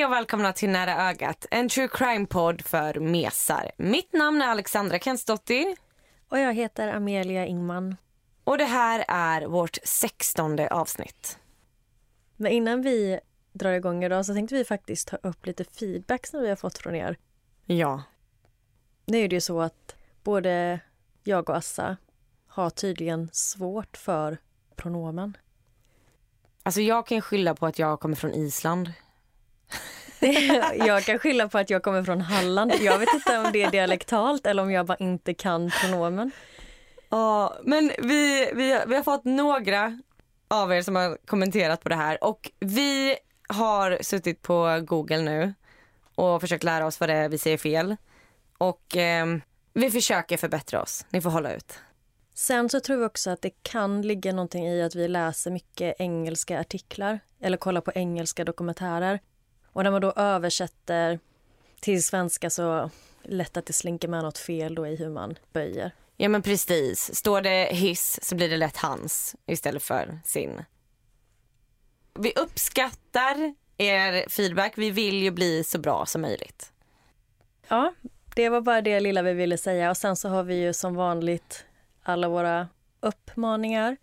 Hej och välkomna till Nära ögat, en true crime-podd för mesar. Mitt namn är Alexandra Kensdottir Och jag heter Amelia Ingman. och det här är vårt sextonde avsnitt. Men innan vi drar igång idag så tänkte vi faktiskt ta upp lite feedback som vi har fått från er. Ja, Nu är det ju så att både jag och Assa har tydligen svårt för pronomen. alltså jag kan skylla på att jag kommer från Island. jag kan skylla på att jag kommer från Halland. Jag vet inte om det är dialektalt eller om jag bara inte kan pronomen. Ja, men vi, vi, vi har fått några av er som har kommenterat på det här och vi har suttit på Google nu och försökt lära oss vad det är vi säger fel. Och ehm, vi försöker förbättra oss. Ni får hålla ut. Sen så tror vi också att det kan ligga någonting i att vi läser mycket engelska artiklar eller kollar på engelska dokumentärer. Och när man då översätter till svenska så lätt att det slinker med något fel då i hur man böjer. Ja men precis. Står det hiss så blir det lätt hans istället för sin. Vi uppskattar er feedback. Vi vill ju bli så bra som möjligt. Ja, det var bara det lilla vi ville säga och sen så har vi ju som vanligt alla våra uppmaningar.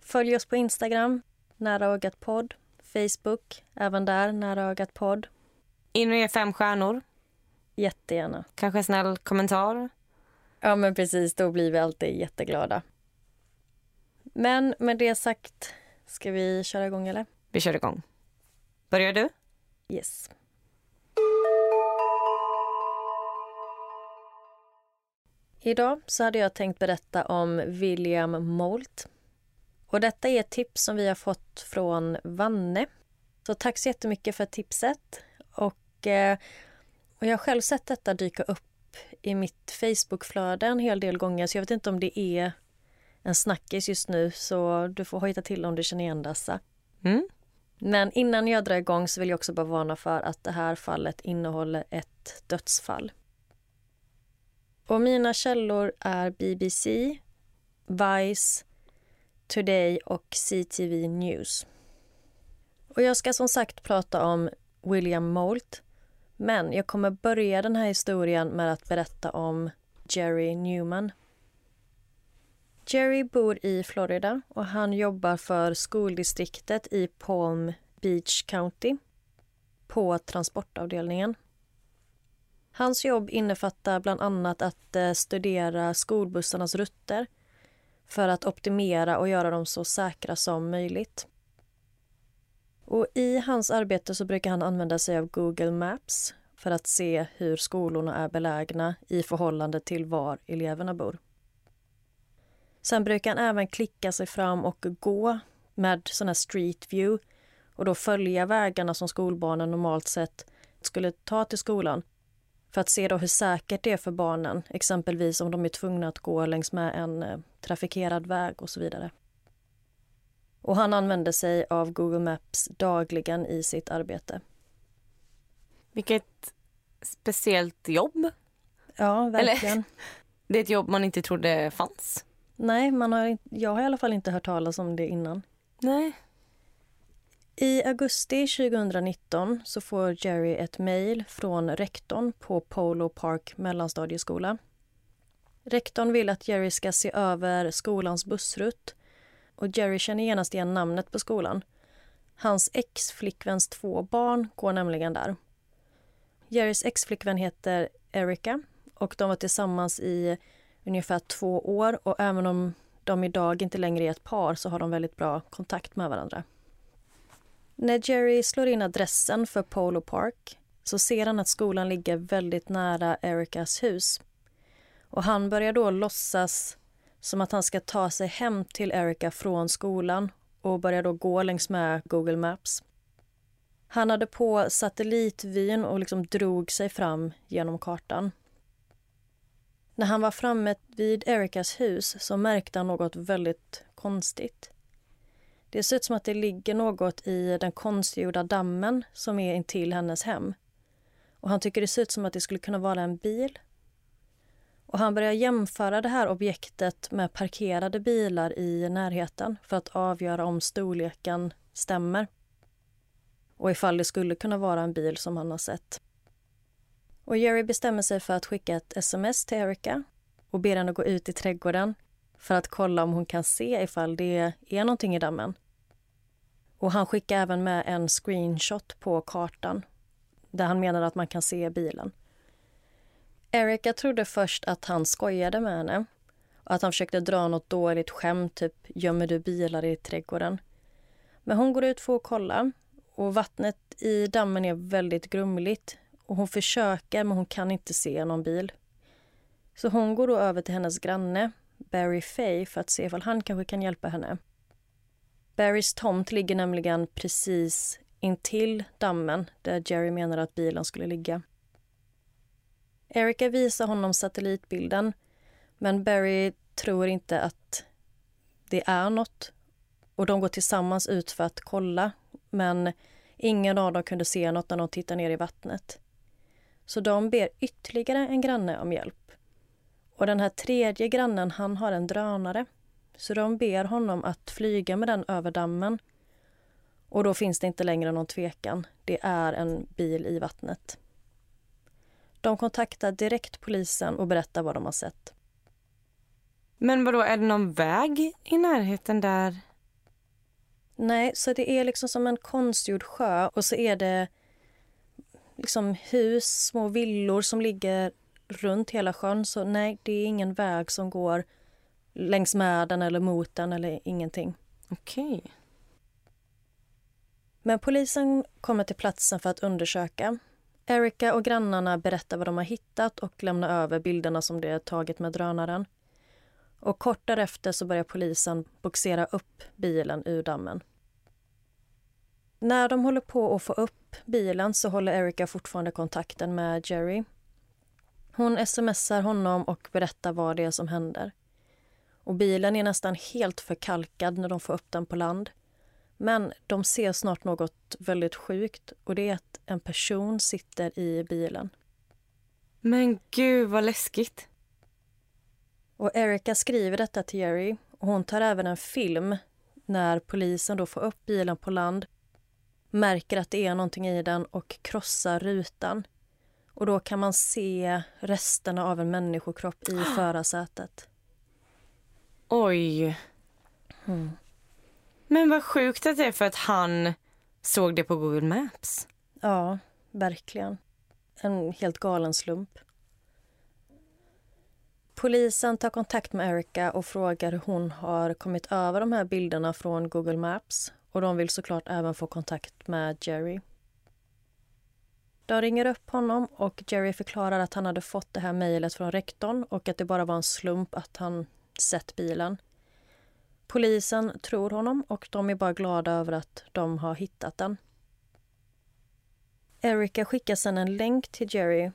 Följ oss på Instagram, nära ögat podd, Facebook, även där nära ögat podd. In och ge fem stjärnor. Jättegärna. Kanske en snäll kommentar. Ja men precis, då blir vi alltid jätteglada. Men med det sagt, ska vi köra igång eller? Vi kör igång. Börjar du? Yes. Idag så hade jag tänkt berätta om William Moult. Och detta är ett tips som vi har fått från Vanne. Så tack så jättemycket för tipset. Och, eh, och jag har själv sett detta dyka upp i mitt Facebookflöde en hel del gånger så jag vet inte om det är en snackis just nu så du får hojta till om du känner igen dessa. Mm. Men innan jag drar igång så vill jag också bara varna för att det här fallet innehåller ett dödsfall. Och mina källor är BBC, Vice, Today och CTV News. Och jag ska som sagt prata om William Moult. Men jag kommer börja den här historien med att berätta om Jerry Newman. Jerry bor i Florida och han jobbar för skoldistriktet i Palm Beach County på transportavdelningen. Hans jobb innefattar bland annat att eh, studera skolbussarnas rutter för att optimera och göra dem så säkra som möjligt. Och I hans arbete så brukar han använda sig av Google Maps för att se hur skolorna är belägna i förhållande till var eleverna bor. Sen brukar han även klicka sig fram och gå med sån här street view och då följa vägarna som skolbarnen normalt sett skulle ta till skolan för att se då hur säkert det är för barnen, exempelvis om de är tvungna att gå längs med en eh, trafikerad väg och så vidare. Och han använder sig av Google Maps dagligen i sitt arbete. Vilket speciellt jobb. Ja, verkligen. Det är ett jobb man inte trodde fanns. Nej, man har, jag har i alla fall inte hört talas om det innan. Nej. I augusti 2019 så får Jerry ett mejl från rektorn på Polo Park mellanstadieskola. Rektorn vill att Jerry ska se över skolans bussrutt och Jerry känner genast igen namnet på skolan. Hans ex-flickväns två barn går nämligen där. Jerrys ex-flickvän heter Erica och de var tillsammans i ungefär två år och även om de idag inte längre är ett par så har de väldigt bra kontakt med varandra. När Jerry slår in adressen för Polo Park så ser han att skolan ligger väldigt nära Ericas hus. Och han börjar då låtsas som att han ska ta sig hem till Erica från skolan och börjar då gå längs med Google Maps. Han hade på satellitvyn och liksom drog sig fram genom kartan. När han var framme vid Ericas hus så märkte han något väldigt konstigt. Det ser ut som att det ligger något i den konstgjorda dammen som är intill hennes hem. Och han tycker det ser ut som att det skulle kunna vara en bil. Och han börjar jämföra det här objektet med parkerade bilar i närheten för att avgöra om storleken stämmer. Och ifall det skulle kunna vara en bil som han har sett. Och Jerry bestämmer sig för att skicka ett sms till Erica och ber henne gå ut i trädgården för att kolla om hon kan se ifall det är någonting i dammen. Och han skickar även med en screenshot på kartan där han menar att man kan se bilen. Erica trodde först att han skojade med henne och att han försökte dra något dåligt skämt, typ gömmer du bilar i trädgården? Men hon går ut för att kolla och vattnet i dammen är väldigt grumligt och hon försöker men hon kan inte se någon bil. Så hon går då över till hennes granne Barry Fay för att se ifall han kanske kan hjälpa henne. Barrys tomt ligger nämligen precis intill dammen där Jerry menar att bilen skulle ligga. Erica visar honom satellitbilden men Barry tror inte att det är nåt och de går tillsammans ut för att kolla men ingen av dem kunde se nåt när de tittar ner i vattnet. Så de ber ytterligare en granne om hjälp. Och den här tredje grannen han har en drönare så de ber honom att flyga med den över dammen. Och då finns det inte längre någon tvekan. Det är en bil i vattnet. De kontaktar direkt polisen och berättar vad de har sett. Men vadå, är det någon väg i närheten där? Nej, så det är liksom som en konstgjord sjö och så är det liksom hus, små villor som ligger runt hela sjön. Så nej, det är ingen väg som går längs med den eller mot den eller ingenting. Okej. Okay. Men polisen kommer till platsen för att undersöka. Erica och grannarna berättar vad de har hittat och lämnar över bilderna som de tagit med drönaren. Och kort därefter så börjar polisen boxera upp bilen ur dammen. När de håller på att få upp bilen så håller Erica fortfarande kontakten med Jerry. Hon smsar honom och berättar vad det är som händer. Och bilen är nästan helt förkalkad när de får upp den på land. Men de ser snart något väldigt sjukt och det är att en person sitter i bilen. Men gud vad läskigt. Och Erica skriver detta till Jerry och hon tar även en film när polisen då får upp bilen på land märker att det är någonting i den och krossar rutan. Och då kan man se resterna av en människokropp i förarsätet. Oj. Mm. Men vad sjukt att det är för att han såg det på Google Maps. Ja, verkligen. En helt galen slump. Polisen tar kontakt med Erica och frågar hur hon har kommit över de här bilderna från Google Maps. Och de vill såklart även få kontakt med Jerry. De ringer upp honom och Jerry förklarar att han hade fått det här mejlet från rektorn och att det bara var en slump att han sett bilen. Polisen tror honom och de är bara glada över att de har hittat den. Erica skickar sedan en länk till Jerry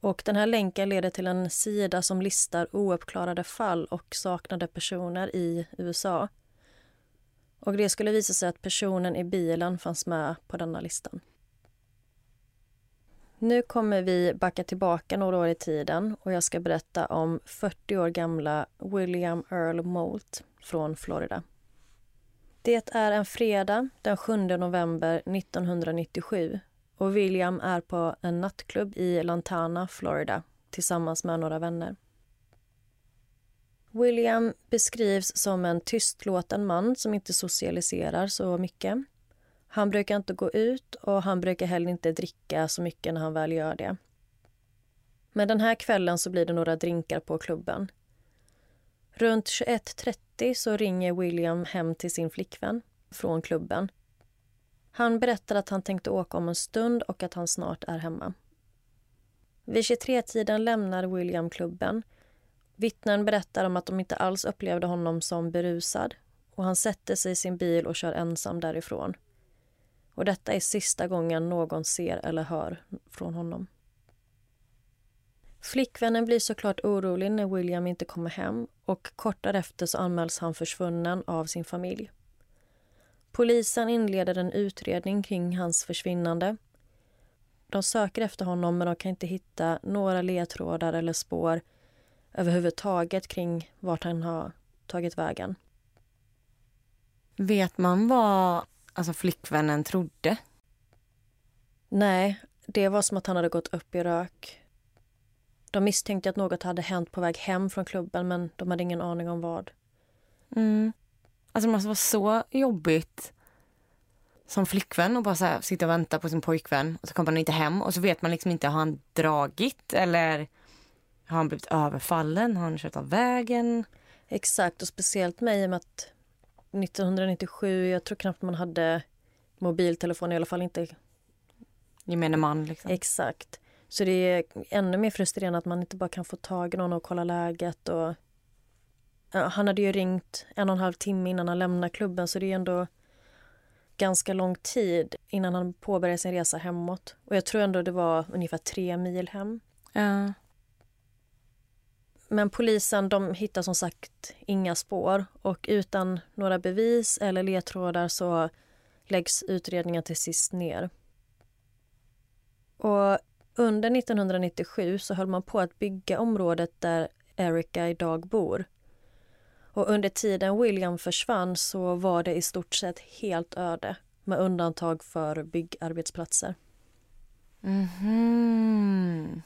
och den här länken leder till en sida som listar ouppklarade fall och saknade personer i USA. Och det skulle visa sig att personen i bilen fanns med på denna listan. Nu kommer vi backa tillbaka några år i tiden och jag ska berätta om 40 år gamla William Earl Moult från Florida. Det är en fredag den 7 november 1997 och William är på en nattklubb i Lantana, Florida tillsammans med några vänner. William beskrivs som en tystlåten man som inte socialiserar så mycket. Han brukar inte gå ut och han brukar heller inte dricka så mycket när han väl gör det. Men den här kvällen så blir det några drinkar på klubben. Runt 21.30 så ringer William hem till sin flickvän från klubben. Han berättar att han tänkte åka om en stund och att han snart är hemma. Vid 23-tiden lämnar William klubben Vittnen berättar om att de inte alls upplevde honom som berusad och han sätter sig i sin bil och kör ensam därifrån. Och detta är sista gången någon ser eller hör från honom. Flickvännen blir såklart orolig när William inte kommer hem och kort därefter så anmäls han försvunnen av sin familj. Polisen inleder en utredning kring hans försvinnande. De söker efter honom men de kan inte hitta några ledtrådar eller spår överhuvudtaget kring vart han har tagit vägen. Vet man vad alltså, flickvännen trodde? Nej, det var som att han hade gått upp i rök. De misstänkte att något hade hänt på väg hem från klubben men de hade ingen aning om vad. Mm. Alltså det måste vara så jobbigt som flickvän och bara så här, sitta och vänta på sin pojkvän och så kommer han inte hem och så vet man liksom inte, har han dragit eller har han blivit överfallen? Har han kört av vägen? Exakt, och speciellt mig i och med att 1997, jag tror knappt man hade mobiltelefon, i alla fall inte Gemene man liksom. exakt. Så det är ännu mer frustrerande att man inte bara kan få tag i någon och kolla läget. Och... Han hade ju ringt en och en halv timme innan han lämnade klubben så det är ändå ganska lång tid innan han påbörjade sin resa hemåt. Och jag tror ändå det var ungefär tre mil hem. Ja. Men polisen de hittar som sagt inga spår och utan några bevis eller ledtrådar så läggs utredningen till sist ner. Och under 1997 så höll man på att bygga området där Erica idag bor. Och under tiden William försvann så var det i stort sett helt öde med undantag för byggarbetsplatser. Mhm.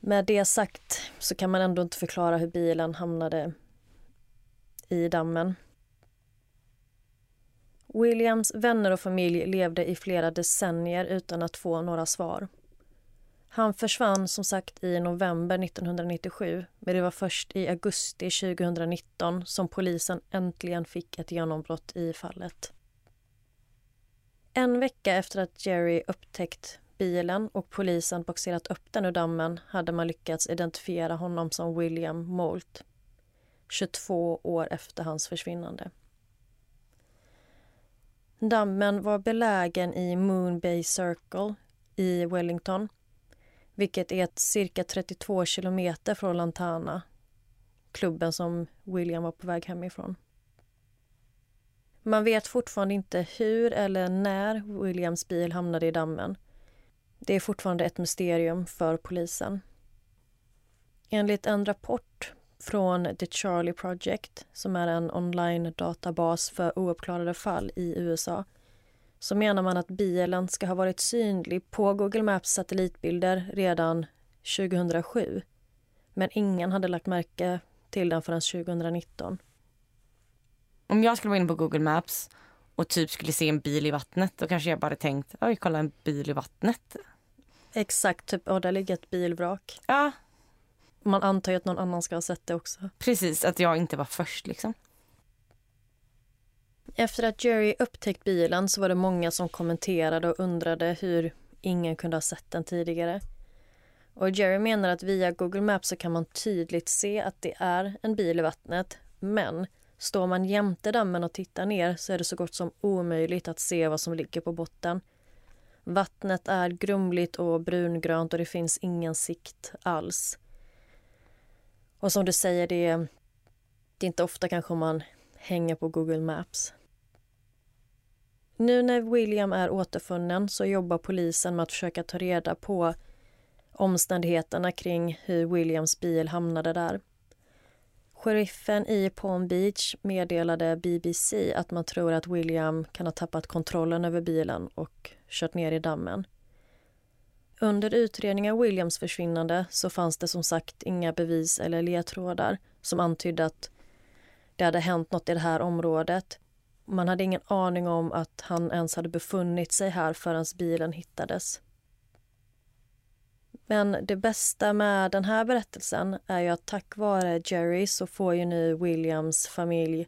Med det sagt så kan man ändå inte förklara hur bilen hamnade i dammen. Williams vänner och familj levde i flera decennier utan att få några svar. Han försvann som sagt i november 1997 men det var först i augusti 2019 som polisen äntligen fick ett genombrott i fallet. En vecka efter att Jerry upptäckt bilen och polisen boxerat upp den ur dammen hade man lyckats identifiera honom som William Moult 22 år efter hans försvinnande. Dammen var belägen i Moon Bay Circle i Wellington vilket är ett cirka 32 kilometer från Lantana klubben som William var på väg hemifrån. Man vet fortfarande inte hur eller när Williams bil hamnade i dammen. Det är fortfarande ett mysterium för polisen. Enligt en rapport från The Charlie Project som är en online-databas för ouppklarade fall i USA så menar man att bilen ska ha varit synlig på Google Maps satellitbilder redan 2007. Men ingen hade lagt märke till den förrän 2019. Om jag skulle vara inne på Google Maps och typ skulle se en bil i vattnet då kanske jag bara tänkt, oj kolla en bil i vattnet. Exakt, typ, oh, där ligger ett bilvrak. Ja, Man antar ju att någon annan ska ha sett det också. precis. Att jag inte var först liksom. Efter att Jerry upptäckt bilen så var det många som kommenterade och undrade hur ingen kunde ha sett den tidigare. Och Jerry menar att via Google Maps så kan man tydligt se att det är en bil i vattnet. Men står man jämte dammen och tittar ner så är det så gott som omöjligt att se vad som ligger på botten. Vattnet är grumligt och brungrönt och det finns ingen sikt alls. Och som du säger, det är, det är inte ofta kanske man hänger på Google Maps. Nu när William är återfunnen så jobbar polisen med att försöka ta reda på omständigheterna kring hur Williams bil hamnade där. Sheriffen i Palm Beach meddelade BBC att man tror att William kan ha tappat kontrollen över bilen och kört ner i dammen. Under utredningen av Williams försvinnande så fanns det som sagt inga bevis eller ledtrådar som antydde att det hade hänt något i det här området. Man hade ingen aning om att han ens hade befunnit sig här förrän bilen hittades. Men det bästa med den här berättelsen är ju att tack vare Jerry så får ju nu Williams familj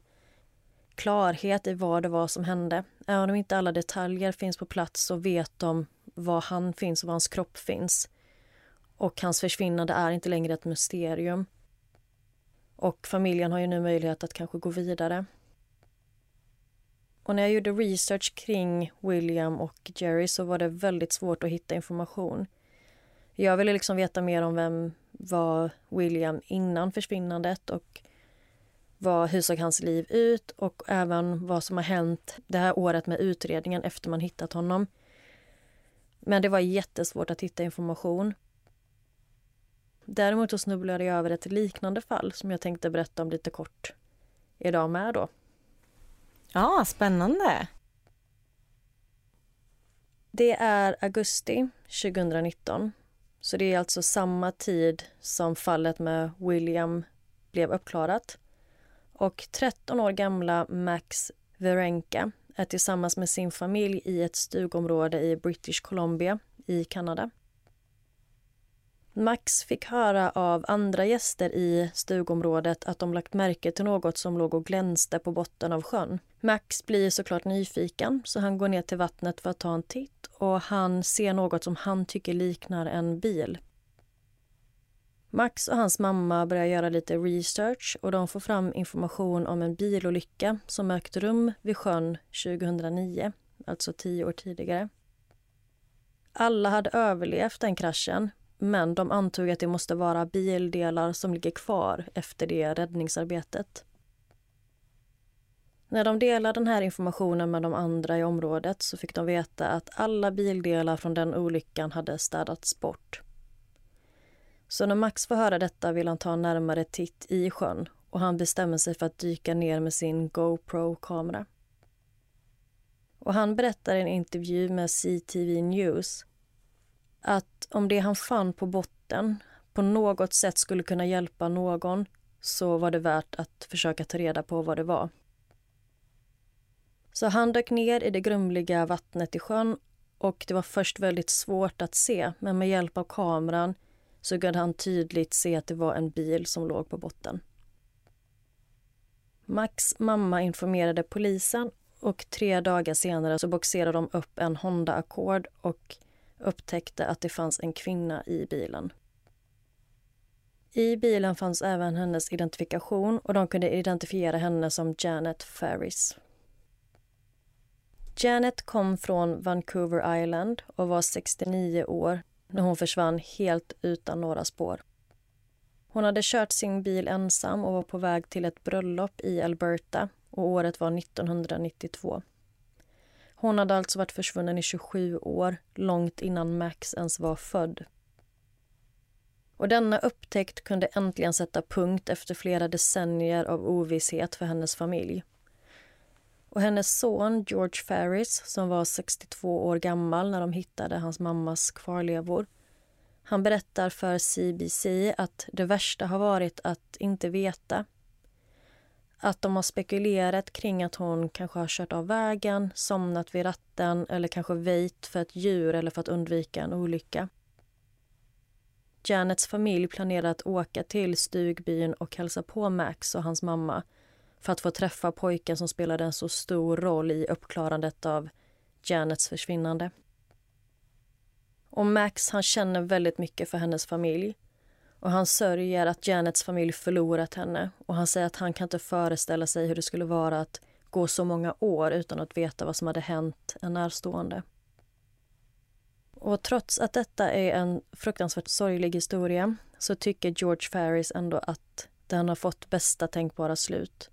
klarhet i vad det var som hände. Även om inte alla detaljer finns på plats så vet de var han finns och var hans kropp finns. Och hans försvinnande är inte längre ett mysterium. Och familjen har ju nu möjlighet att kanske gå vidare. Och när jag gjorde research kring William och Jerry så var det väldigt svårt att hitta information. Jag ville liksom veta mer om vem var William innan försvinnandet och vad, hur såg hans liv ut och även vad som har hänt det här året med utredningen efter man hittat honom. Men det var jättesvårt att hitta information. Däremot så snubblade jag över ett liknande fall som jag tänkte berätta om lite kort idag med då. Ja, spännande. Det är augusti 2019. Så det är alltså samma tid som fallet med William blev uppklarat. Och 13 år gamla Max Verenka är tillsammans med sin familj i ett stugområde i British Columbia i Kanada. Max fick höra av andra gäster i stugområdet att de lagt märke till något som låg och glänste på botten av sjön. Max blir såklart nyfiken så han går ner till vattnet för att ta en titt och han ser något som han tycker liknar en bil. Max och hans mamma börjar göra lite research och de får fram information om en bilolycka som ägt rum vid sjön 2009, alltså tio år tidigare. Alla hade överlevt den kraschen men de antog att det måste vara bildelar som ligger kvar efter det räddningsarbetet. När de delade den här informationen med de andra i området så fick de veta att alla bildelar från den olyckan hade städats bort. Så när Max får höra detta vill han ta en närmare titt i sjön och han bestämmer sig för att dyka ner med sin GoPro-kamera. Och han berättar i en intervju med CTV News att om det han fann på botten på något sätt skulle kunna hjälpa någon så var det värt att försöka ta reda på vad det var. Så han dök ner i det grumliga vattnet i sjön och det var först väldigt svårt att se men med hjälp av kameran så kunde han tydligt se att det var en bil som låg på botten. Max mamma informerade polisen och tre dagar senare så boxerade de upp en Honda Accord och upptäckte att det fanns en kvinna i bilen. I bilen fanns även hennes identifikation och de kunde identifiera henne som Janet Ferris. Janet kom från Vancouver Island och var 69 år när hon försvann helt utan några spår. Hon hade kört sin bil ensam och var på väg till ett bröllop i Alberta och året var 1992. Hon hade alltså varit försvunnen i 27 år, långt innan Max ens var född. Och denna upptäckt kunde äntligen sätta punkt efter flera decennier av ovisshet för hennes familj. Och hennes son George Ferris, som var 62 år gammal när de hittade hans mammas kvarlevor, han berättar för CBC att det värsta har varit att inte veta att de har spekulerat kring att hon kanske har kört av vägen, somnat vid ratten eller kanske väjt för ett djur eller för att undvika en olycka. Janets familj planerar att åka till stugbyn och hälsa på Max och hans mamma för att få träffa pojken som spelade en så stor roll i uppklarandet av Janets försvinnande. Och Max han känner väldigt mycket för hennes familj och han sörjer att Janets familj förlorat henne och han säger att han kan inte föreställa sig hur det skulle vara att gå så många år utan att veta vad som hade hänt en närstående. Och trots att detta är en fruktansvärt sorglig historia så tycker George Ferris ändå att den har fått bästa tänkbara slut.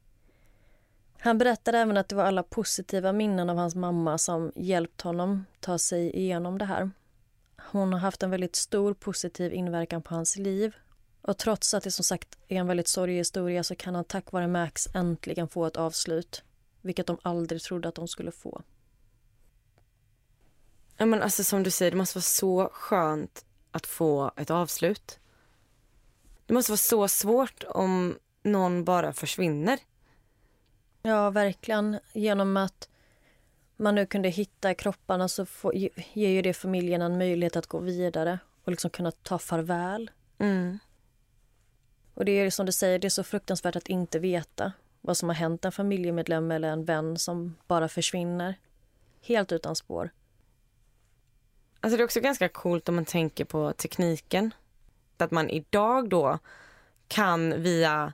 Han berättade även att det var alla positiva minnen av hans mamma som hjälpt honom ta sig igenom det här. Hon har haft en väldigt stor positiv inverkan på hans liv. Och trots att det som sagt är en väldigt sorglig historia så kan han tack vare Max äntligen få ett avslut. Vilket de aldrig trodde att de skulle få. Ja, men alltså, som du säger, det måste vara så skönt att få ett avslut. Det måste vara så svårt om någon bara försvinner. Ja, verkligen. Genom att man nu kunde hitta kropparna så får, ger ju det familjen en möjlighet att gå vidare och liksom kunna ta farväl. Mm. Och det är som du säger, det är så fruktansvärt att inte veta vad som har hänt en familjemedlem eller en vän som bara försvinner. Helt utan spår. Alltså det är också ganska coolt om man tänker på tekniken. Att man idag då kan via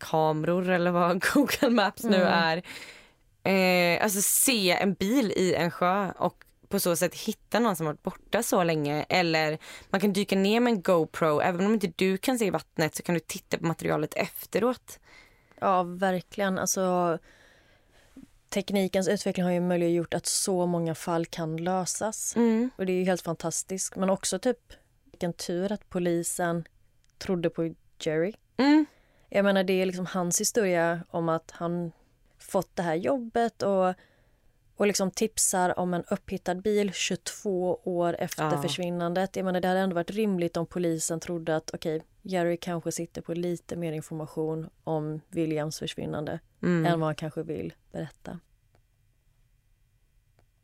satellitkameror eller vad Google Maps nu är. Eh, alltså se en bil i en sjö och på så sätt hitta någon som varit borta så länge. Eller man kan dyka ner med en GoPro. Även om inte du kan se vattnet så kan du titta på materialet efteråt. Ja, verkligen. Alltså, teknikens utveckling har ju möjliggjort att så många fall kan lösas. Mm. Och det är ju helt fantastiskt. Men också typ vilken tur att polisen trodde på Jerry. Mm. Jag menar det är liksom hans historia om att han fått det här jobbet och, och liksom tipsar om en upphittad bil 22 år efter Ja. försvinnandet. Jag menar det hade ändå varit rimligt om polisen trodde att okej, Jerry kanske sitter på lite mer information om Williams försvinnande Mm. än vad han kanske vill berätta.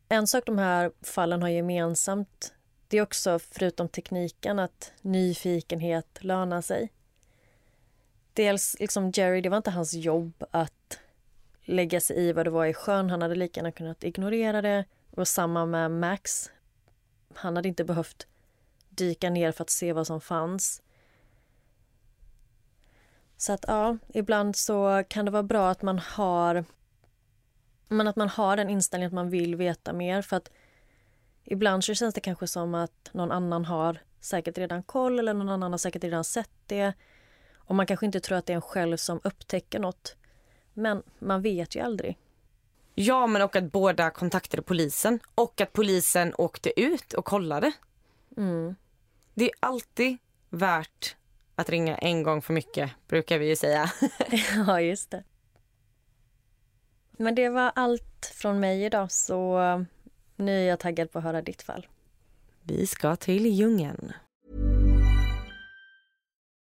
En sak de här fallen har gemensamt det är också, förutom tekniken, att nyfikenhet lönar sig. Dels liksom Jerry, det var inte hans jobb att lägga sig i vad det var i sjön. Han hade lika gärna kunnat ignorera det. Och samma med Max. Han hade inte behövt dyka ner för att se vad som fanns. Så att ja, ibland så kan det vara bra att man har men att man har den inställningen att man vill veta mer för att ibland så känns det kanske som att någon annan har säkert redan koll eller någon annan har säkert redan sett det. Och man kanske inte tror att det är en själv som upptäcker något. Men man vet ju aldrig. Ja, men och att båda kontaktade polisen och att polisen åkte ut och kollade. Mm. Det är alltid värt att ringa en gång för mycket, brukar vi ju säga. Ja, just det. Men det var allt från mig idag så nu är jag taggad på att höra ditt fall. Vi ska till djungeln.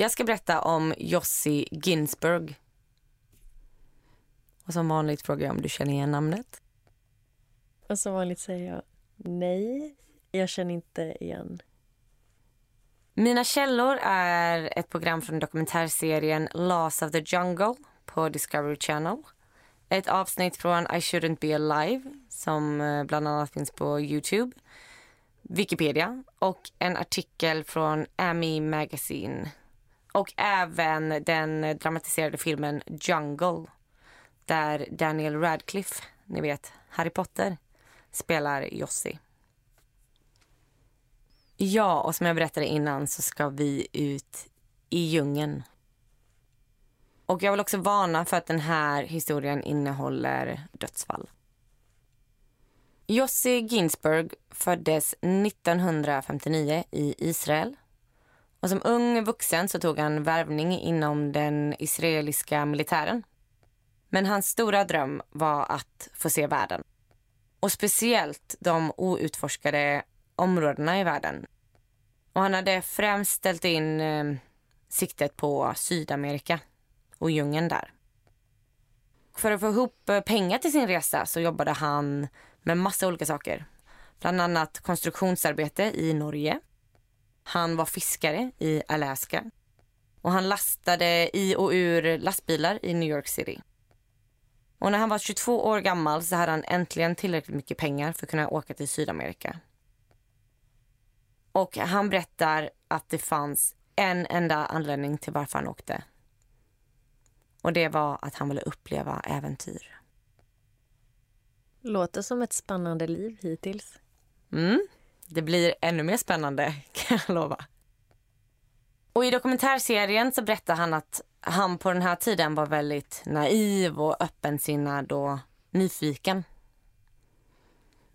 Jag ska berätta om Jossi Ginsburg. Och som vanligt frågar jag om du känner igen namnet. Och som vanligt säger jag nej, jag känner inte igen. Mina källor är ett program från dokumentärserien Laws of the Jungle på Discovery Channel. Ett avsnitt från I shouldn't be alive som eh, bland annat finns på Youtube. Wikipedia och en artikel från Amy Magazine. Och även den dramatiserade filmen Jungle där Daniel Radcliffe, ni vet Harry Potter, spelar Jossi. Ja, och som jag berättade innan så ska vi ut i djungeln. Och jag vill också varna för att den här historien innehåller dödsfall. Jossi Ginsburg föddes 1959 i Israel. Och som ung vuxen så tog han värvning inom den israeliska militären. Men hans stora dröm var att få se världen. Och speciellt de outforskade områdena i världen. Och han hade främst ställt in eh, siktet på Sydamerika och djungeln där. För att få ihop eh, pengar till sin resa så jobbade han med massa olika saker. Bland annat konstruktionsarbete i Norge. Han var fiskare i Alaska. Och han lastade i och ur lastbilar i New York City. Och när han var 22 år gammal så hade han äntligen tillräckligt mycket pengar för att kunna åka till Sydamerika. Och han berättar att det fanns en enda anledning till varför han åkte. Och det var att han ville uppleva äventyr. Låter som ett spännande liv hittills. Mm, det blir ännu mer spännande kan jag lova. Och i dokumentärserien så berättar han att han på den här tiden var väldigt naiv och öppensinnad och nyfiken.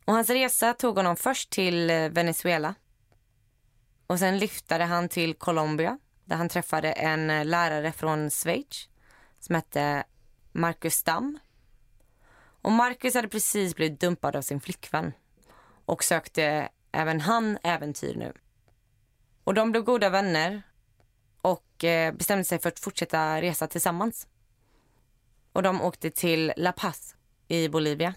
Och hans resa tog honom först till eh, Venezuela. Och sen lyftade han till Colombia där han träffade en eh, lärare från Schweiz som hette Marcus Stam. Och Marcus hade precis blivit dumpad av sin flickvän och sökte även han äventyr nu. Och de blev goda vänner och eh, bestämde sig för att fortsätta resa tillsammans. Och de åkte till La Paz i Bolivia.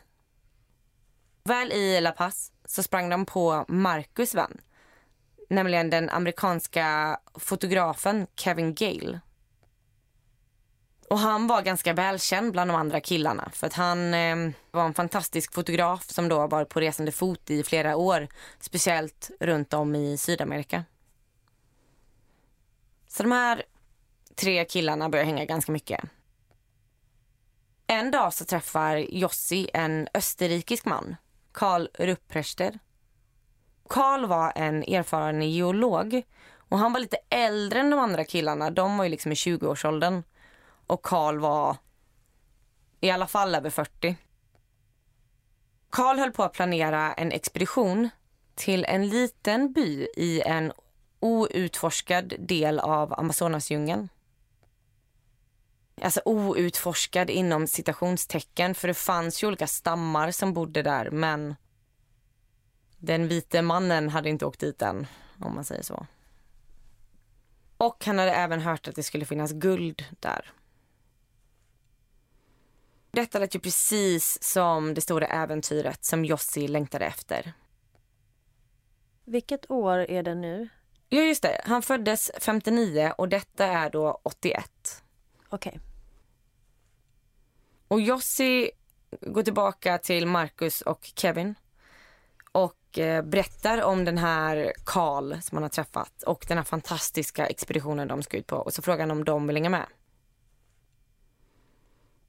Väl i La Paz så sprang de på Marcus vän, nämligen den amerikanska fotografen Kevin Gale. Och han var ganska välkänd bland de andra killarna för att han eh, var en fantastisk fotograf som då var på resande fot i flera år, speciellt runt om i Sydamerika. Så de här tre killarna börjar hänga ganska mycket. En dag så träffar Jossi en österrikisk man, Karl Rupprechter. Karl var en erfaren geolog och han var lite äldre än de andra killarna. De var ju liksom i 20-årsåldern och Karl var i alla fall över 40. Karl höll på att planera en expedition till en liten by i en outforskad del av Amazonasdjungeln. Alltså outforskad inom citationstecken för det fanns ju olika stammar som bodde där men den vite mannen hade inte åkt dit än om man säger så. Och han hade även hört att det skulle finnas guld där. Detta lät ju precis som det stora äventyret som Jossi längtade efter. Vilket år är det nu? Ja, just det. Han föddes 59 och detta är då 81. Okej. Okay. Och Jossi går tillbaka till Marcus och Kevin och eh, berättar om den här Karl som han har träffat och den här fantastiska expeditionen de ska ut på och så frågar han om de vill hänga med.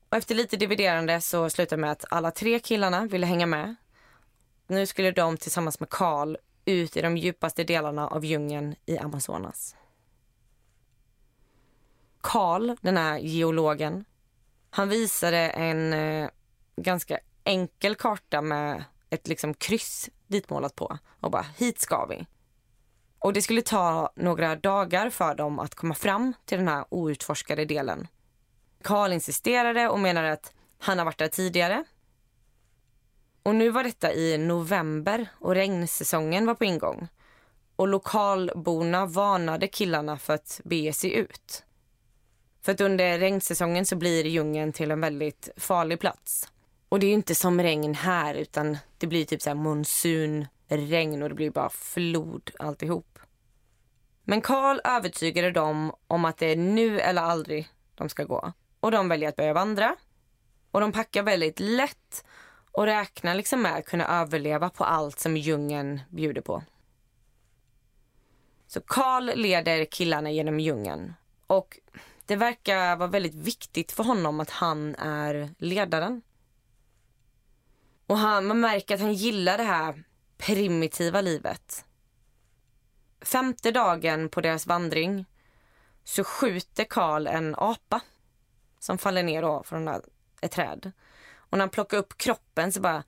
Och efter lite dividerande så slutade med att alla tre killarna ville hänga med. Nu skulle de tillsammans med Karl ut i de djupaste delarna av djungeln i Amazonas. Karl, den här geologen, han visade en eh, ganska enkel karta med ett liksom kryss ditmålat på och bara hit ska vi. Och det skulle ta några dagar för dem att komma fram till den här outforskade delen. Karl insisterade och menade att han har varit där tidigare. Och nu var detta i november och regnsäsongen var på ingång. Och lokalborna varnade killarna för att bege sig ut. För att under regnsäsongen så blir djungeln till en väldigt farlig plats. Och det är inte som regn här utan det blir typ så här monsunregn och det blir bara flod alltihop. Men Karl övertygade dem om att det är nu eller aldrig de ska gå och de väljer att börja vandra. Och de packar väldigt lätt och räknar liksom med att kunna överleva på allt som djungeln bjuder på. Så Karl leder killarna genom djungeln och det verkar vara väldigt viktigt för honom att han är ledaren. Och han, man märker att han gillar det här primitiva livet. Femte dagen på deras vandring så skjuter Karl en apa som faller ner då från ett träd. Och när han plockar upp kroppen så bara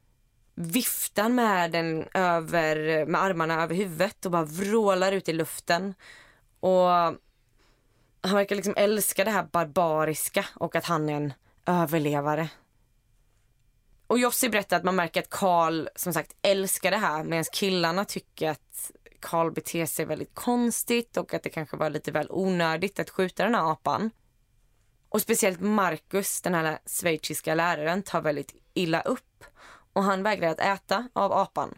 viftar han med den över, med armarna över huvudet och bara vrålar ut i luften. Och han verkar liksom älska det här barbariska och att han är en överlevare. Och Jossi berättar att man märker att Karl som sagt älskar det här medan killarna tycker att Karl beter sig väldigt konstigt och att det kanske var lite väl onödigt att skjuta den här apan. Och speciellt Marcus, den här schweiziska läraren, tar väldigt illa upp och han vägrar att äta av apan.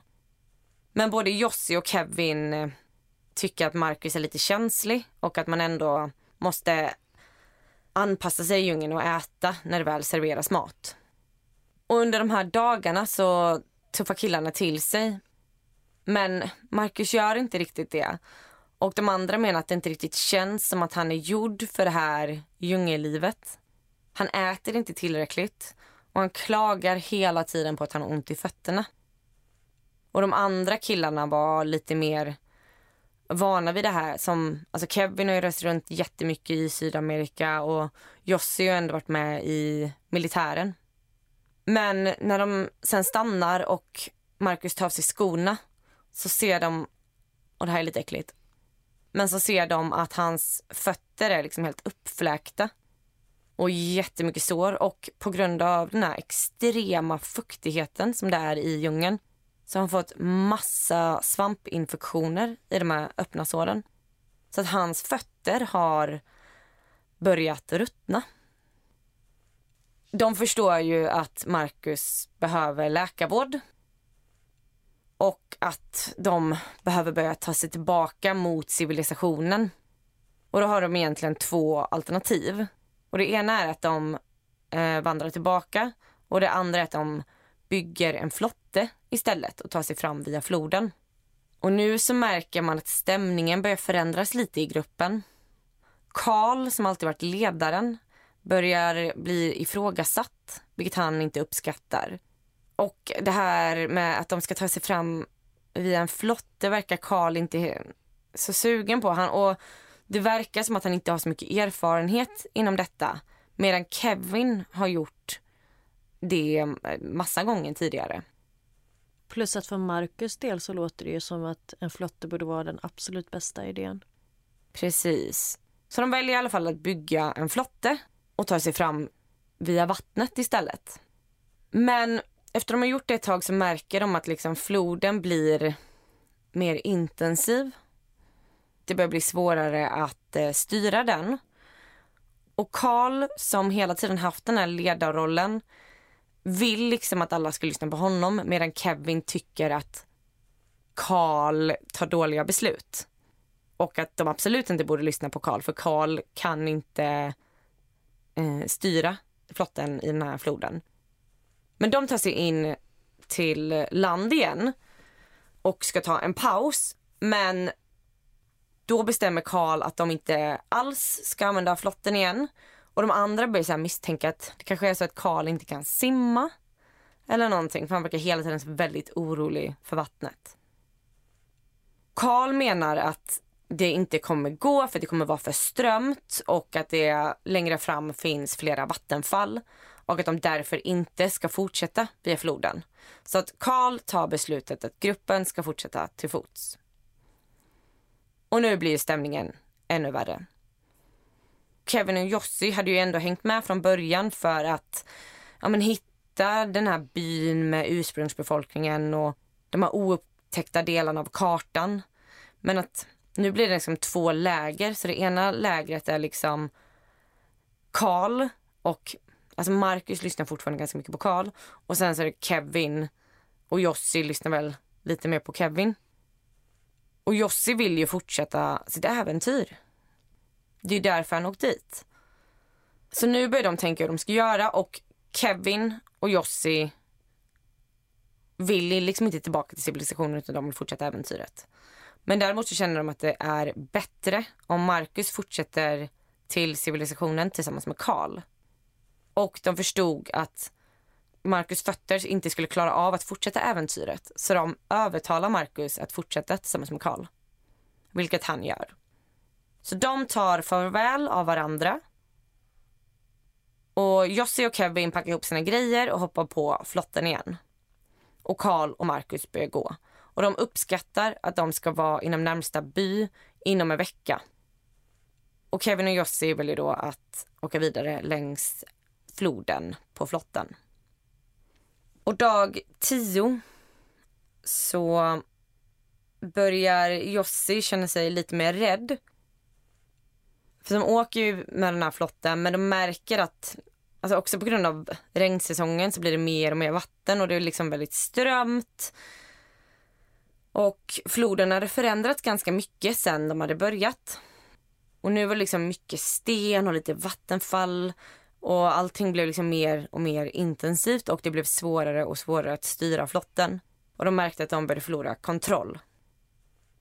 Men både Jossi och Kevin eh, tycker att Marcus är lite känslig och att man ändå måste anpassa sig i djungeln och äta när det väl serveras mat. Och under de här dagarna så tuffar killarna till sig. Men Marcus gör inte riktigt det. Och de andra menar att det inte riktigt känns som att han är gjord för det här djungellivet. Han äter inte tillräckligt Och han klagar hela tiden på att han har ont i fötterna. Och de andra killarna var lite mer vana vid det här. Som, alltså Kevin har ju rest runt jättemycket i Sydamerika och Jossi har ändå varit med i militären. Men när de sen stannar och Marcus tar av sig skorna så ser de, och det här är lite äckligt, men så ser de att hans fötter är liksom helt uppfläkta och jättemycket sår och på grund av den här extrema fuktigheten som det är i djungeln så har han fått massa svampinfektioner i de här öppna såren. Så att hans fötter har börjat ruttna. De förstår ju att Marcus behöver läkarvård och att de behöver börja ta sig tillbaka mot civilisationen. Och då har de egentligen två alternativ. Och det ena är att de eh, vandrar tillbaka och det andra är att de bygger en flotte istället och tar sig fram via floden. Och nu så märker man att stämningen börjar förändras lite i gruppen. Karl, som alltid varit ledaren, börjar bli ifrågasatt, vilket han inte uppskattar. Och det här med att de ska ta sig fram via en flotte verkar Karl inte så sugen på. Han, och det verkar som att han inte har så mycket erfarenhet inom detta. Medan Kevin har gjort det massa gånger tidigare. Plus att för Marcus del så låter det ju som att en flotte borde vara den absolut bästa idén. Precis. Så de väljer i alla fall att bygga en flotte och ta sig fram via vattnet istället. Men efter de har gjort det ett tag så märker de att liksom floden blir mer intensiv. Det börjar bli svårare att eh, styra den. Och Karl, som hela tiden haft den här ledarrollen, vill liksom att alla ska lyssna på honom medan Kevin tycker att Karl tar dåliga beslut. Och att de absolut inte borde lyssna på Karl för Karl kan inte eh, styra flotten i den här floden. Men de tar sig in till land igen och ska ta en paus. Men då bestämmer Karl att de inte alls ska använda flotten igen. Och de andra börjar så misstänka att det kanske är så att Karl inte kan simma. Eller någonting, för han verkar hela tiden väldigt orolig för vattnet. Karl menar att det inte kommer gå för det kommer vara för strömt och att det längre fram finns flera vattenfall och att de därför inte ska fortsätta via floden. Så att Karl tar beslutet att gruppen ska fortsätta till fots. Och nu blir stämningen ännu värre. Kevin och Jossi hade ju ändå hängt med från början för att ja, men hitta den här byn med ursprungsbefolkningen och de här oupptäckta delarna av kartan. Men att nu blir det liksom två läger. Så det ena lägret är liksom Karl och alltså Marcus lyssnar fortfarande ganska mycket på Karl. Och sen så är det Kevin och Jossi lyssnar väl lite mer på Kevin. Och Jossi vill ju fortsätta sitt äventyr. Det är därför han åkt dit. Så nu börjar de tänka hur de ska göra och Kevin och Jossi vill liksom inte tillbaka till civilisationen utan de vill fortsätta äventyret. Men däremot så känner de att det är bättre om Marcus fortsätter till civilisationen tillsammans med Karl. Och de förstod att Marcus fötter inte skulle klara av att fortsätta äventyret. Så de övertalar Marcus att fortsätta tillsammans med Karl. Vilket han gör. Så de tar farväl av varandra. Och Jossi och Kevin packar ihop sina grejer och hoppar på flotten igen. Och Karl och Marcus börjar gå. Och de uppskattar att de ska vara inom närmsta by inom en vecka. Och Kevin och Jossi väljer då att åka vidare längs floden på flotten. Och dag tio så börjar Jossi känna sig lite mer rädd. För de åker ju med den här flotten men de märker att Alltså också på grund av regnsäsongen så blir det mer och mer vatten och det är liksom väldigt strömt. Och floden hade förändrats ganska mycket sen de hade börjat. Och nu var det liksom mycket sten och lite vattenfall och allting blev liksom mer och mer intensivt och det blev svårare och svårare att styra flotten. Och de märkte att de började förlora kontroll.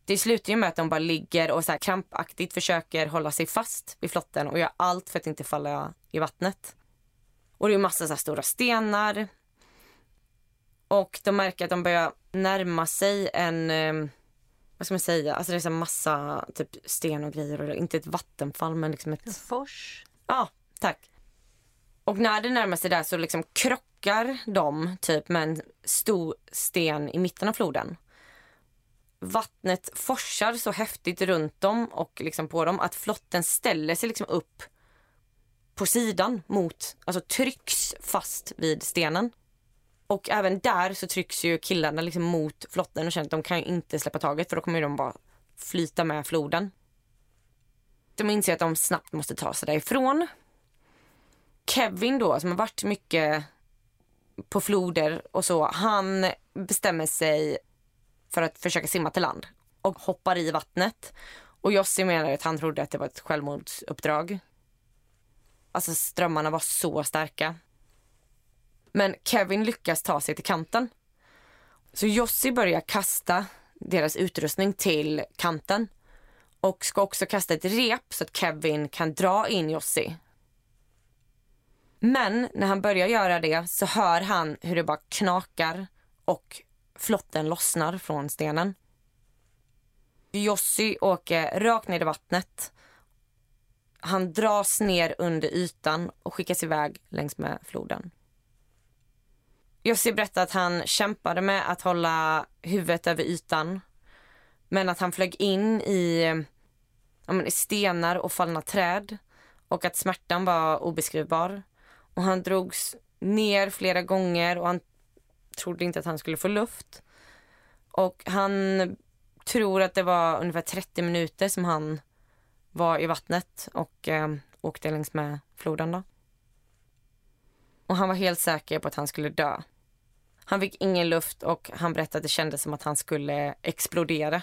Det slutar ju med att de bara ligger och så krampaktigt försöker hålla sig fast vid flotten och gör allt för att inte falla i vattnet. Och det är massa så stora stenar. Och de märker att de börjar närma sig en, eh, vad ska man säga, alltså det är så massa typ sten och grejer. Och inte ett vattenfall men liksom ett... Fors. Ja, tack. Och när det närmar sig där så liksom krockar de typ med en stor sten i mitten av floden. Vattnet forsar så häftigt runt dem och liksom på dem att flotten ställer sig liksom upp på sidan mot, alltså trycks fast vid stenen. Och även där så trycks ju killarna liksom mot flotten och känner att de kan ju inte släppa taget för då kommer de bara flyta med floden. De inser att de snabbt måste ta sig därifrån. Kevin då, som har varit mycket på floder och så, han bestämmer sig för att försöka simma till land och hoppar i vattnet. Och Jossi menar att han trodde att det var ett självmordsuppdrag. Alltså strömmarna var så starka. Men Kevin lyckas ta sig till kanten. Så Jossi börjar kasta deras utrustning till kanten och ska också kasta ett rep så att Kevin kan dra in Jossi. Men när han börjar göra det så hör han hur det bara knakar och flotten lossnar från stenen. Jossi åker rakt ner i vattnet. Han dras ner under ytan och skickas iväg längs med floden. Jossi berättar att han kämpade med att hålla huvudet över ytan men att han flög in i, menar, i stenar och fallna träd och att smärtan var obeskrivbar. Och han drogs ner flera gånger och han trodde inte att han skulle få luft. Och han tror att det var ungefär 30 minuter som han var i vattnet och eh, åkte längs med floden. Då. Och han var helt säker på att han skulle dö. Han fick ingen luft och han berättade att det kändes som att han skulle explodera.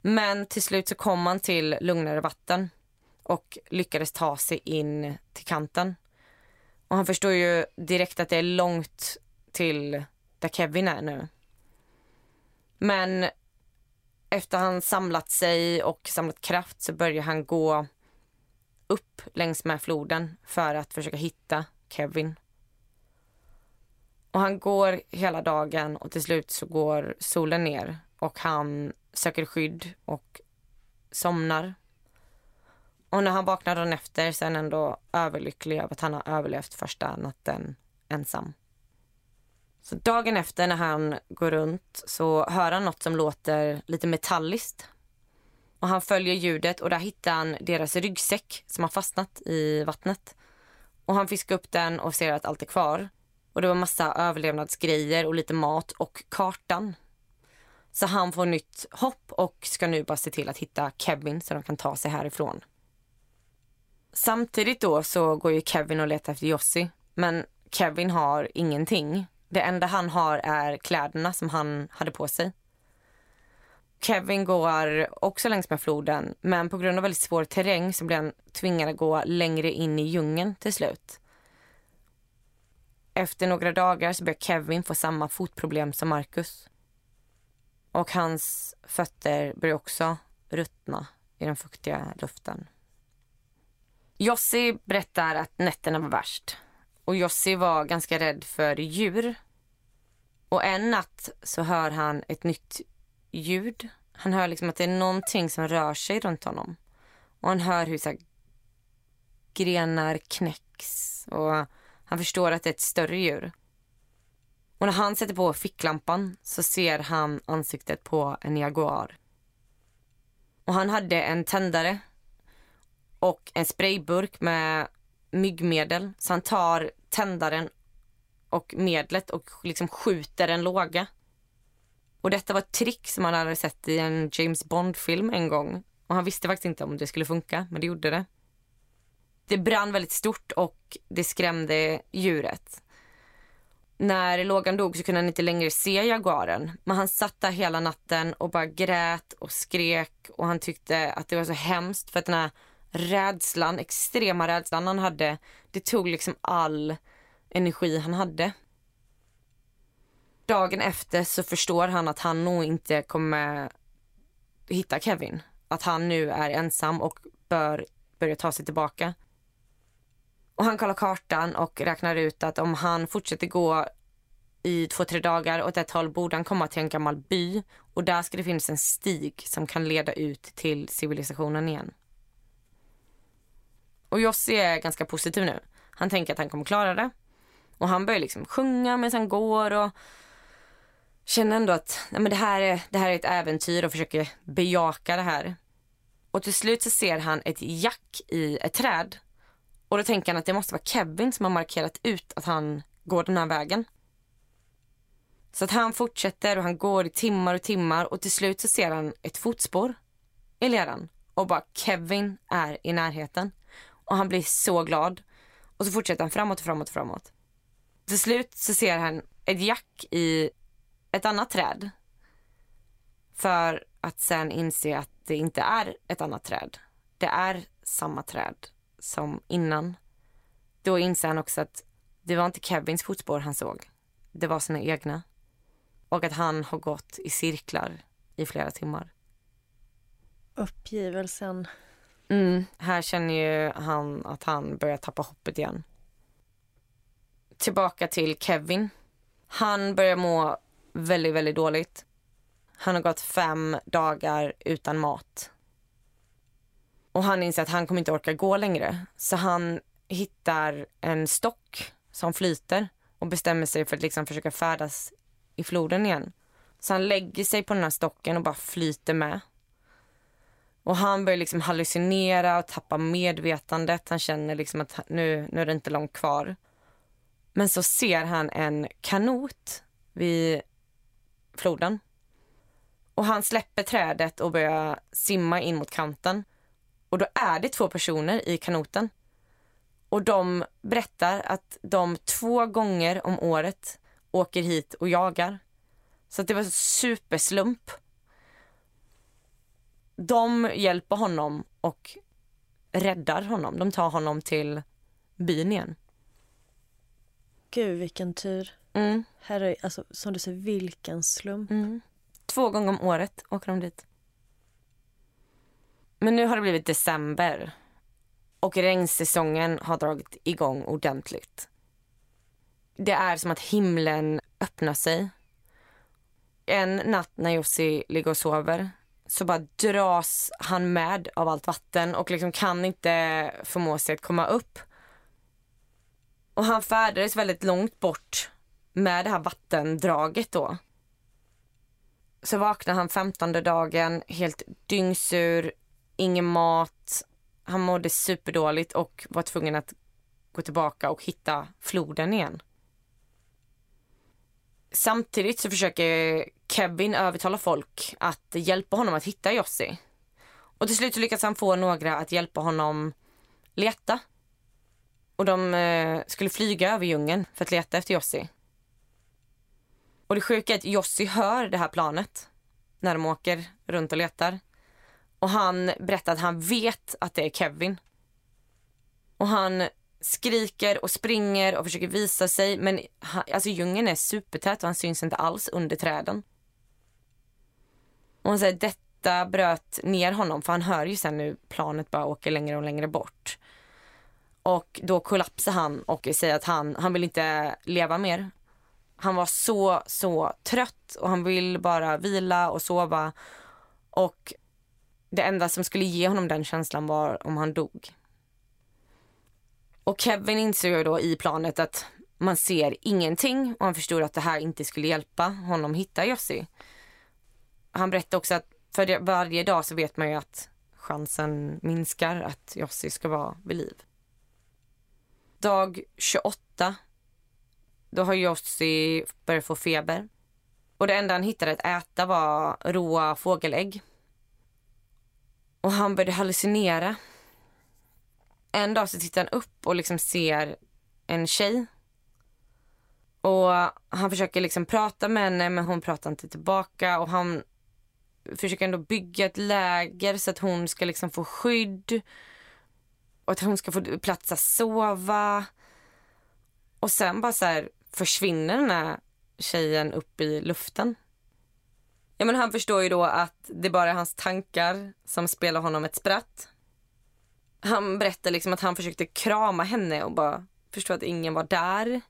Men till slut så kom han till lugnare vatten och lyckades ta sig in till kanten. Och han förstår ju direkt att det är långt till där Kevin är nu. Men efter han samlat sig och samlat kraft så börjar han gå upp längs med floden för att försöka hitta Kevin. Och han går hela dagen och till slut så går solen ner och han söker skydd och somnar. Och när han vaknar dagen efter så är han ändå överlycklig över att han har överlevt första natten ensam. Så dagen efter när han går runt så hör han något som låter lite metalliskt. Och han följer ljudet och där hittar han deras ryggsäck som har fastnat i vattnet. Och han fiskar upp den och ser att allt är kvar. Och det var massa överlevnadsgrejer och lite mat och kartan. Så han får nytt hopp och ska nu bara se till att hitta Kevin så de kan ta sig härifrån. Samtidigt då så går ju Kevin och letar efter Jossi. Men Kevin har ingenting. Det enda han har är kläderna som han hade på sig. Kevin går också längs med floden men på grund av väldigt svår terräng så blir han tvingad att gå längre in i djungeln till slut. Efter några dagar så börjar Kevin få samma fotproblem som Marcus. Och hans fötter börjar också ruttna i den fuktiga luften. Jossi berättar att nätterna var värst. Och Jossi var ganska rädd för djur. Och en natt så hör han ett nytt ljud. Han hör liksom att det är någonting som rör sig runt honom. Och han hör hur så här, grenar knäcks. Och han förstår att det är ett större djur. Och när han sätter på ficklampan så ser han ansiktet på en jaguar. Och han hade en tändare och en sprayburk med myggmedel. Så han tar tändaren och medlet och liksom skjuter en låga. Och detta var ett trick som han hade sett i en James Bond-film en gång. Och han visste faktiskt inte om det skulle funka, men det gjorde det. Det brann väldigt stort och det skrämde djuret. När lågan dog så kunde han inte längre se jaguaren. Men han satt där hela natten och bara grät och skrek och han tyckte att det var så hemskt för att den här rädslan, extrema rädslan han hade, det tog liksom all energi han hade. Dagen efter så förstår han att han nog inte kommer hitta Kevin. Att han nu är ensam och bör börja ta sig tillbaka. Och han kollar kartan och räknar ut att om han fortsätter gå i två, tre dagar åt ett håll borde han komma till en gammal by och där ska det finnas en stig som kan leda ut till civilisationen igen. Och Jossi är ganska positiv nu. Han tänker att han kommer klara det. Och han börjar liksom sjunga medan han går och känner ändå att nej men det, här är, det här är ett äventyr och försöker bejaka det här. Och till slut så ser han ett jack i ett träd. Och då tänker han att det måste vara Kevin som har markerat ut att han går den här vägen. Så att han fortsätter och han går i timmar och timmar och till slut så ser han ett fotspår i leran och bara Kevin är i närheten. Och han blir så glad. Och så fortsätter han framåt och framåt och framåt. Till slut så ser han ett jack i ett annat träd. För att sen inse att det inte är ett annat träd. Det är samma träd som innan. Då inser han också att det var inte Kevins fotspår han såg. Det var sina egna. Och att han har gått i cirklar i flera timmar. Uppgivelsen. Mm, här känner ju han att han börjar tappa hoppet igen. Tillbaka till Kevin. Han börjar må väldigt, väldigt dåligt. Han har gått fem dagar utan mat. Och han inser att han kommer inte orka gå längre. Så han hittar en stock som flyter och bestämmer sig för att liksom försöka färdas i floden igen. Så han lägger sig på den här stocken och bara flyter med. Och han börjar liksom hallucinera och tappa medvetandet. Han känner liksom att nu, nu är det inte långt kvar. Men så ser han en kanot vid floden. Och han släpper trädet och börjar simma in mot kanten. Och då är det två personer i kanoten. Och de berättar att de två gånger om året åker hit och jagar. Så det var superslump. De hjälper honom och räddar honom. De tar honom till byn igen. Gud vilken tur. Mm. Herre, alltså, som du säger, vilken slump. Mm. Två gånger om året åker de dit. Men nu har det blivit december och regnsäsongen har dragit igång ordentligt. Det är som att himlen öppnar sig. En natt när Jussi ligger och sover så bara dras han med av allt vatten och liksom kan inte förmå sig att komma upp. Och han färdades väldigt långt bort med det här vattendraget då. Så vaknar han femtonde dagen helt dyngsur, ingen mat. Han mådde superdåligt och var tvungen att gå tillbaka och hitta floden igen. Samtidigt så försöker Kevin övertala folk att hjälpa honom att hitta Jossi. Och till slut så lyckas han få några att hjälpa honom leta. Och de eh, skulle flyga över djungeln för att leta efter Jossi. Och det sjuka är att Jossi hör det här planet när de åker runt och letar. Och han berättar att han vet att det är Kevin. Och han skriker och springer och försöker visa sig men han, alltså djungeln är supertät och han syns inte alls under träden. Och hon säger detta bröt ner honom för han hör ju sen nu planet bara åker längre och längre bort. Och då kollapsar han och säger att han, han vill inte leva mer. Han var så, så trött och han vill bara vila och sova. Och det enda som skulle ge honom den känslan var om han dog. Och Kevin inser då i planet att man ser ingenting och han förstod att det här inte skulle hjälpa honom hitta Jossi. Han berättade också att för varje dag så vet man ju att chansen minskar att Jossi ska vara vid liv. Dag 28, då har Jossi börjat få feber. Och det enda han hittade att äta var råa fågelägg. Och han började hallucinera en dag så tittar han upp och liksom ser en tjej. Och han försöker liksom prata med henne men hon pratar inte tillbaka och han försöker ändå bygga ett läger så att hon ska liksom få skydd. Och att hon ska få plats att sova. Och sen bara så här försvinner den här tjejen upp i luften. Ja, men han förstår ju då att det bara är hans tankar som spelar honom ett spratt. Han berättar liksom att han försökte krama henne och bara förstå att ingen var där.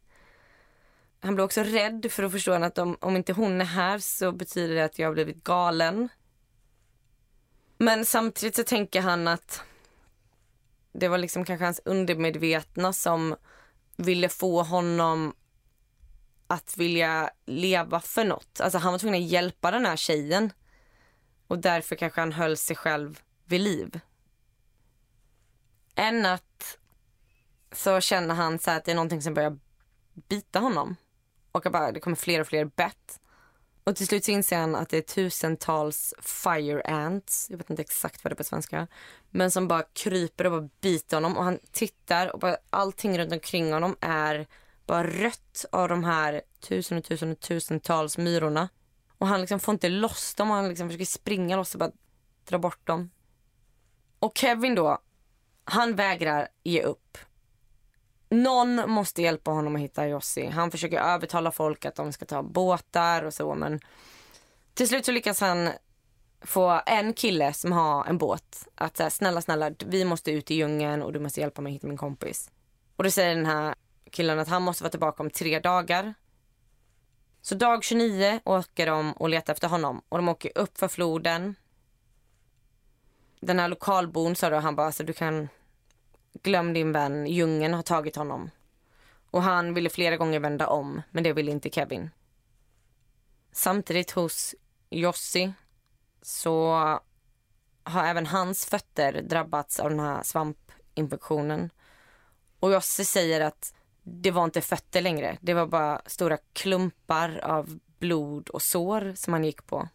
Han blev också rädd för att förstå att om, om inte hon är här så betyder det att jag har blivit galen. Men samtidigt så tänker han att det var liksom kanske hans undermedvetna som ville få honom att vilja leva för något. Alltså han var tvungen att hjälpa den här tjejen. Och därför kanske han höll sig själv vid liv. En natt så känner han så att det är någonting som börjar bita honom. Och bara, det kommer fler och fler bett. Och till slut så inser han att det är tusentals fire ants, jag vet inte exakt vad det är på svenska, men som bara kryper och bara biter honom och han tittar och bara allting runt omkring honom är bara rött av de här tusen och tusen och tusentals myrorna. Och han liksom får inte loss dem och han liksom försöker springa loss och bara dra bort dem. Och Kevin då, han vägrar ge upp. Någon måste hjälpa honom att hitta Jossi. Han försöker övertala folk att de ska ta båtar och så men till slut så lyckas han få en kille som har en båt att säga snälla snälla vi måste ut i djungeln och du måste hjälpa mig att hitta min kompis. Och då säger den här killen att han måste vara tillbaka om tre dagar. Så dag 29 åker de och letar efter honom och de åker upp för floden. Den här lokalbon sa då han bara alltså du kan glöm din vän, djungeln har tagit honom. Och han ville flera gånger vända om, men det ville inte Kevin. Samtidigt hos Jossi så har även hans fötter drabbats av den här svampinfektionen. Och Jossi säger att det var inte fötter längre. Det var bara stora klumpar av blod och sår som han gick på.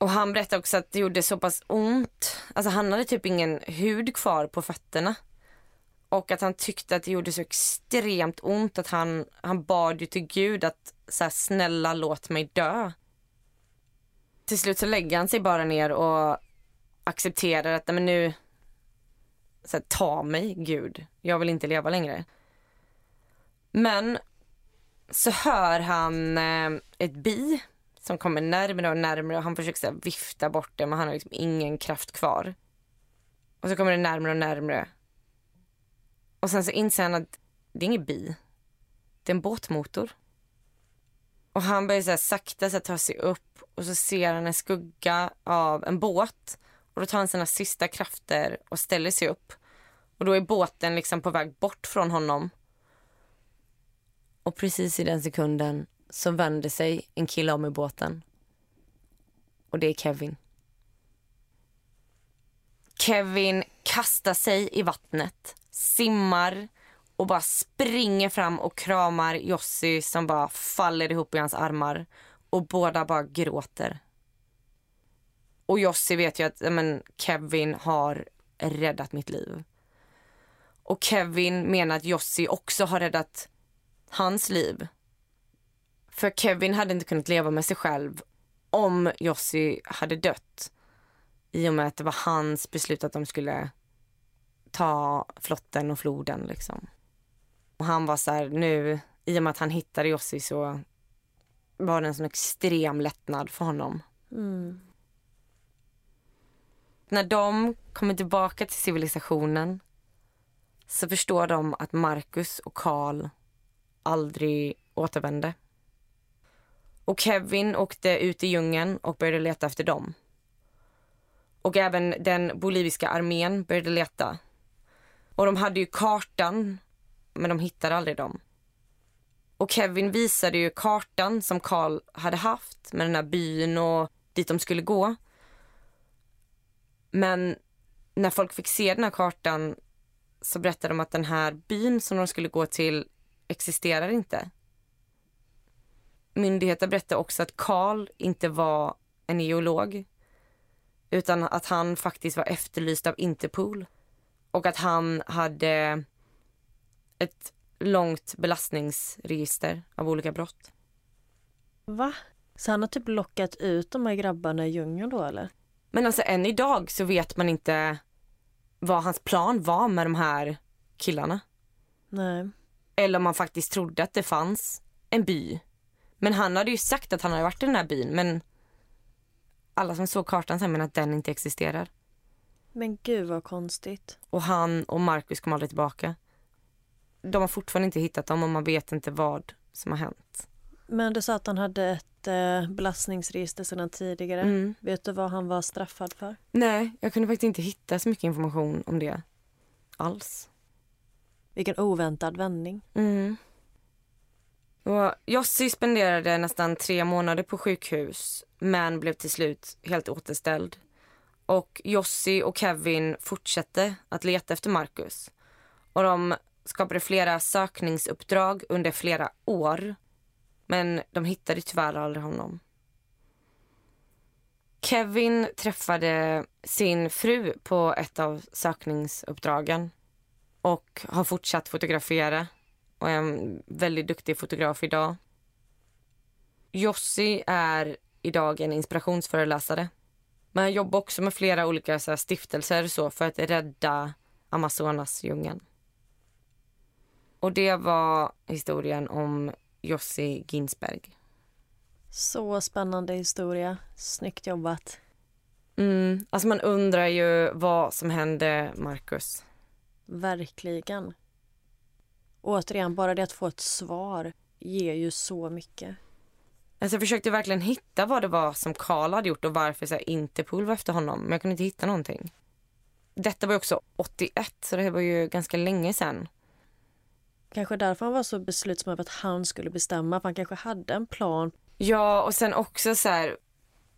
Och han berättade också att det gjorde så pass ont. Alltså han hade typ ingen hud kvar på fötterna. Och att han tyckte att det gjorde så extremt ont att han, han bad ju till Gud att så här, snälla låt mig dö. Till slut så lägger han sig bara ner och accepterar att men nu, så här, ta mig Gud, jag vill inte leva längre. Men så hör han eh, ett bi som kommer närmare och närmare och han försöker så här, vifta bort det men han har liksom ingen kraft kvar. Och så kommer det närmare och närmare. Och sen så inser han att det är inget bi. Det är en båtmotor. Och han börjar så här, sakta så här, ta sig upp och så ser han en skugga av en båt. Och då tar han sina sista krafter och ställer sig upp. Och då är båten liksom på väg bort från honom. Och precis i den sekunden så vänder sig en kille om i båten. Och det är Kevin. Kevin kastar sig i vattnet, simmar och bara springer fram och kramar Jossi som bara faller ihop i hans armar. Och båda bara gråter. Och Jossi vet ju att men, Kevin har räddat mitt liv. Och Kevin menar att Jossi också har räddat hans liv. För Kevin hade inte kunnat leva med sig själv om Jossi hade dött. I och med att det var hans beslut att de skulle ta flotten och floden liksom. Och han var så här, nu, i och med att han hittade Jossi så var det en sån extrem lättnad för honom. Mm. När de kommer tillbaka till civilisationen så förstår de att Marcus och Karl aldrig återvände. Och Kevin åkte ut i djungeln och började leta efter dem. Och även den boliviska armén började leta. Och de hade ju kartan, men de hittade aldrig dem. Och Kevin visade ju kartan som Karl hade haft med den här byn och dit de skulle gå. Men när folk fick se den här kartan så berättade de att den här byn som de skulle gå till existerar inte. Myndigheter berättade också att Karl inte var en geolog utan att han faktiskt var efterlyst av Interpol och att han hade ett långt belastningsregister av olika brott. Va? Så han har typ lockat ut de här grabbarna i djungeln då eller? Men alltså än idag så vet man inte vad hans plan var med de här killarna. Nej. Eller om man faktiskt trodde att det fanns en by. Men han hade ju sagt att han hade varit i den här byn men alla som såg kartan sen menar att den inte existerar. Men gud vad konstigt. Och han och Marcus kom aldrig tillbaka. De har fortfarande inte hittat dem och man vet inte vad som har hänt. Men du sa att han hade ett eh, belastningsregister sedan tidigare. Mm. Vet du vad han var straffad för? Nej, jag kunde faktiskt inte hitta så mycket information om det alls. Vilken oväntad vändning. Mm. Och Jossi spenderade nästan tre månader på sjukhus men blev till slut helt återställd. Och Jossi och Kevin fortsatte att leta efter Marcus. Och de skapade flera sökningsuppdrag under flera år. Men de hittade tyvärr aldrig honom. Kevin träffade sin fru på ett av sökningsuppdragen och har fortsatt fotografera och är en väldigt duktig fotograf idag. Jossi är idag en inspirationsföreläsare. Men han jobbar också med flera olika så här, stiftelser så för att rädda Amazonas djungeln. Och det var historien om Jossi Ginsberg. Så spännande historia. Snyggt jobbat. Mm, alltså man undrar ju vad som hände Marcus. Verkligen. Återigen, bara det att få ett svar ger ju så mycket. Alltså jag försökte verkligen hitta vad det var som Karl hade gjort och varför så här, Interpol var efter honom. Men jag kunde inte hitta någonting. Detta var ju också 81, så det var ju ganska länge sedan. Kanske därför han var så beslutsam över att han skulle bestämma. För han kanske hade en plan. Ja, och sen också så här.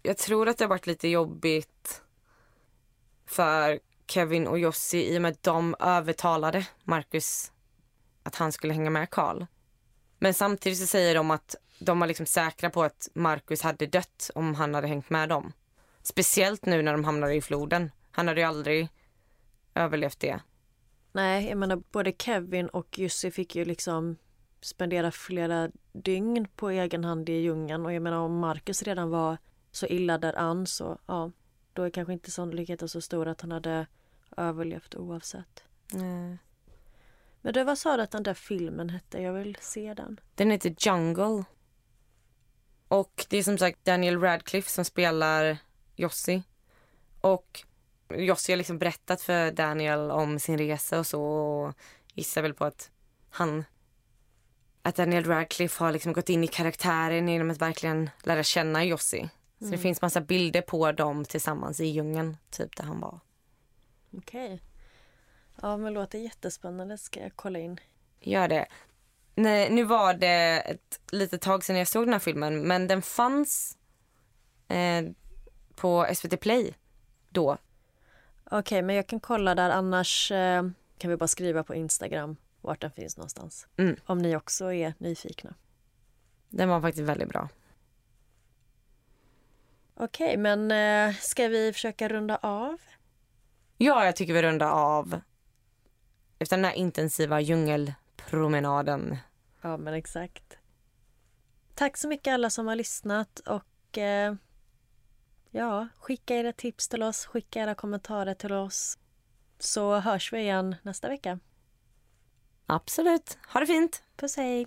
Jag tror att det har varit lite jobbigt för Kevin och Jossi i och med att de övertalade Marcus att han skulle hänga med Karl. Men samtidigt så säger de att de var liksom säkra på att Marcus hade dött om han hade hängt med dem. Speciellt nu när de hamnade i floden. Han hade ju aldrig överlevt det. Nej, jag menar både Kevin och Jussi fick ju liksom spendera flera dygn på egen hand i djungeln och jag menar om Marcus redan var så illa däran så ja, då är kanske inte sannolikheten så stor att han hade överlevt oavsett. Mm. Men du, vad sa du att den där filmen hette? Jag vill se den. Den heter Jungle. Och det är som sagt Daniel Radcliffe som spelar Jossi. Och Jossi har liksom berättat för Daniel om sin resa och så och gissar väl på att han att Daniel Radcliffe har liksom gått in i karaktären genom att verkligen lära känna Jossi. Så det finns massa bilder på dem tillsammans i djungeln, typ där han var. Okej. Ja, men låter jättespännande. Ska jag kolla in. Gör det. Nej, nu var det ett litet tag sedan jag såg den här filmen men den fanns eh, på SVT Play då. Okej, men jag kan kolla där. Annars eh, kan vi bara skriva på Instagram vart den finns någonstans. Mm. Om ni också är nyfikna. Den var faktiskt väldigt bra. Okej, men eh, ska vi försöka runda av? Ja, jag tycker vi rundar av efter den här intensiva djungelpromenaden. Ja, men exakt. Tack så mycket alla som har lyssnat och eh, ja, skicka era tips till oss, skicka era kommentarer till oss. Så hörs vi igen nästa vecka. Absolut. Ha det fint. Puss hej!